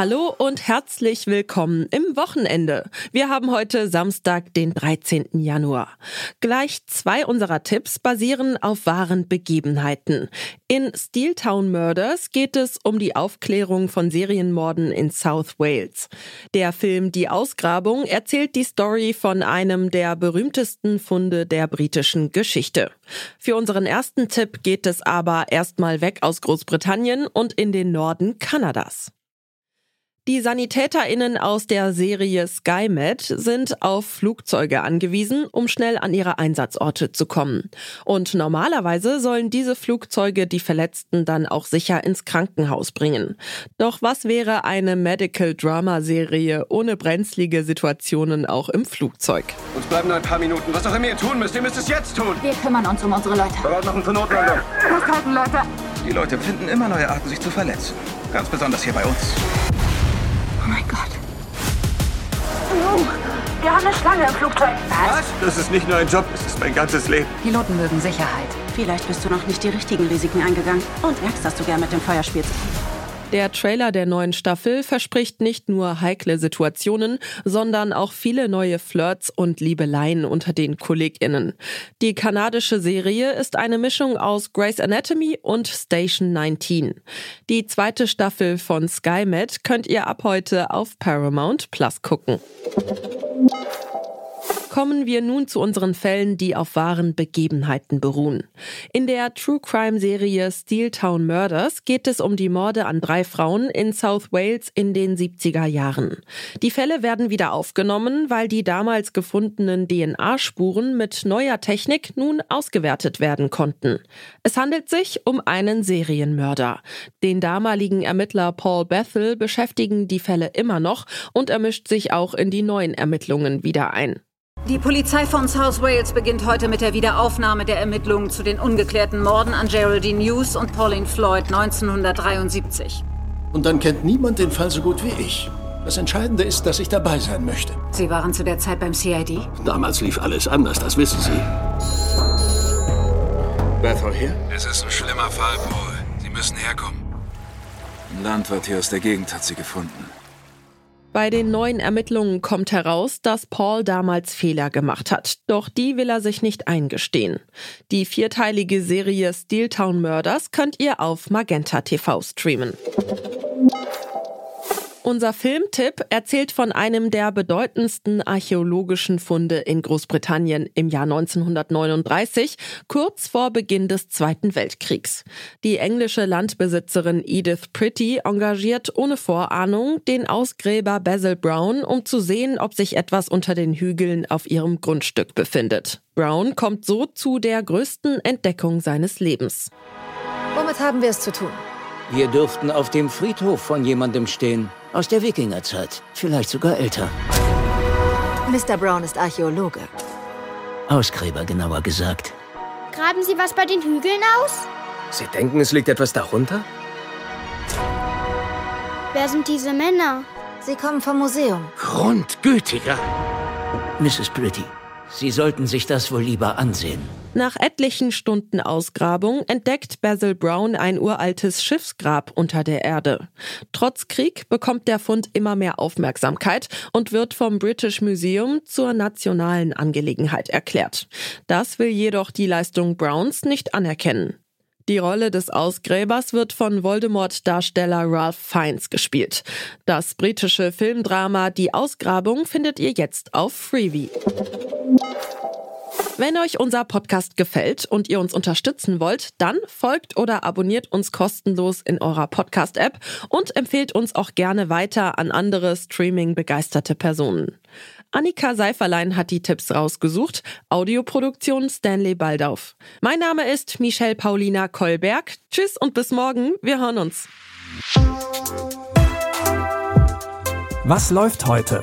Hallo und herzlich willkommen im Wochenende. Wir haben heute Samstag, den 13. Januar. Gleich zwei unserer Tipps basieren auf wahren Begebenheiten. In Steeltown Murders geht es um die Aufklärung von Serienmorden in South Wales. Der Film Die Ausgrabung erzählt die Story von einem der berühmtesten Funde der britischen Geschichte. Für unseren ersten Tipp geht es aber erstmal weg aus Großbritannien und in den Norden Kanadas. Die SanitäterInnen aus der Serie SkyMed sind auf Flugzeuge angewiesen, um schnell an ihre Einsatzorte zu kommen. Und normalerweise sollen diese Flugzeuge die Verletzten dann auch sicher ins Krankenhaus bringen. Doch was wäre eine Medical Drama Serie ohne brenzlige Situationen auch im Flugzeug? Uns bleiben nur ein paar Minuten. Was auch immer ihr tun müsst, ihr müsst es jetzt tun. Wir kümmern uns um unsere Leute. Bereit machen für Notlandung. Festhalten, Leute. Die Leute finden immer neue Arten, sich zu verletzen. Ganz besonders hier bei uns. Oh mein Gott. Wir haben eine Schlange im Flugzeug. Was? Das ist nicht nur ein Job, es ist mein ganzes Leben. Piloten mögen Sicherheit. Vielleicht bist du noch nicht die richtigen Risiken eingegangen und merkst, dass du gern mit dem Feuer spielst. Der Trailer der neuen Staffel verspricht nicht nur heikle Situationen, sondern auch viele neue Flirts und Liebeleien unter den KollegInnen. Die kanadische Serie ist eine Mischung aus Grey's Anatomy und Station 19. Die zweite Staffel von SkyMed könnt ihr ab heute auf Paramount Plus gucken. Kommen wir nun zu unseren Fällen, die auf wahren Begebenheiten beruhen. In der True Crime Serie Steeltown Murders geht es um die Morde an drei Frauen in South Wales in den 70er Jahren. Die Fälle werden wieder aufgenommen, weil die damals gefundenen DNA-Spuren mit neuer Technik nun ausgewertet werden konnten. Es handelt sich um einen Serienmörder. Den damaligen Ermittler Paul Bethel beschäftigen die Fälle immer noch und er mischt sich auch in die neuen Ermittlungen wieder ein. Die Polizei von South Wales beginnt heute mit der Wiederaufnahme der Ermittlungen zu den ungeklärten Morden an Geraldine Hughes und Pauline Floyd 1973. Und dann kennt niemand den Fall so gut wie ich. Das Entscheidende ist, dass ich dabei sein möchte. Sie waren zu der Zeit beim CID? Damals lief alles anders, das wissen Sie. Bethel hier? Es ist ein schlimmer Fall, Paul. Sie müssen herkommen. Ein Landwirt hier aus der Gegend hat sie gefunden. Bei den neuen Ermittlungen kommt heraus, dass Paul damals Fehler gemacht hat. Doch die will er sich nicht eingestehen. Die vierteilige Serie Steeltown Murders könnt ihr auf Magenta TV streamen. Unser Filmtipp erzählt von einem der bedeutendsten archäologischen Funde in Großbritannien im Jahr 1939, kurz vor Beginn des Zweiten Weltkriegs. Die englische Landbesitzerin Edith Pretty engagiert ohne Vorahnung den Ausgräber Basil Brown, um zu sehen, ob sich etwas unter den Hügeln auf ihrem Grundstück befindet. Brown kommt so zu der größten Entdeckung seines Lebens. Womit haben wir es zu tun? Wir dürften auf dem Friedhof von jemandem stehen. Aus der Wikingerzeit. Vielleicht sogar älter. Mr. Brown ist Archäologe. Ausgräber, genauer gesagt. Graben Sie was bei den Hügeln aus? Sie denken, es liegt etwas darunter? Wer sind diese Männer? Sie kommen vom Museum. Grundgütiger. Mrs. Pretty, Sie sollten sich das wohl lieber ansehen. Nach etlichen Stunden Ausgrabung entdeckt Basil Brown ein uraltes Schiffsgrab unter der Erde. Trotz Krieg bekommt der Fund immer mehr Aufmerksamkeit und wird vom British Museum zur nationalen Angelegenheit erklärt. Das will jedoch die Leistung Browns nicht anerkennen. Die Rolle des Ausgräbers wird von Voldemort-Darsteller Ralph Fiennes gespielt. Das britische Filmdrama Die Ausgrabung findet ihr jetzt auf Freebie. Wenn euch unser Podcast gefällt und ihr uns unterstützen wollt, dann folgt oder abonniert uns kostenlos in eurer Podcast-App und empfehlt uns auch gerne weiter an andere Streaming-begeisterte Personen. Annika Seiferlein hat die Tipps rausgesucht. Audioproduktion Stanley Baldauf. Mein Name ist Michelle Paulina Kolberg. Tschüss und bis morgen. Wir hören uns. Was läuft heute?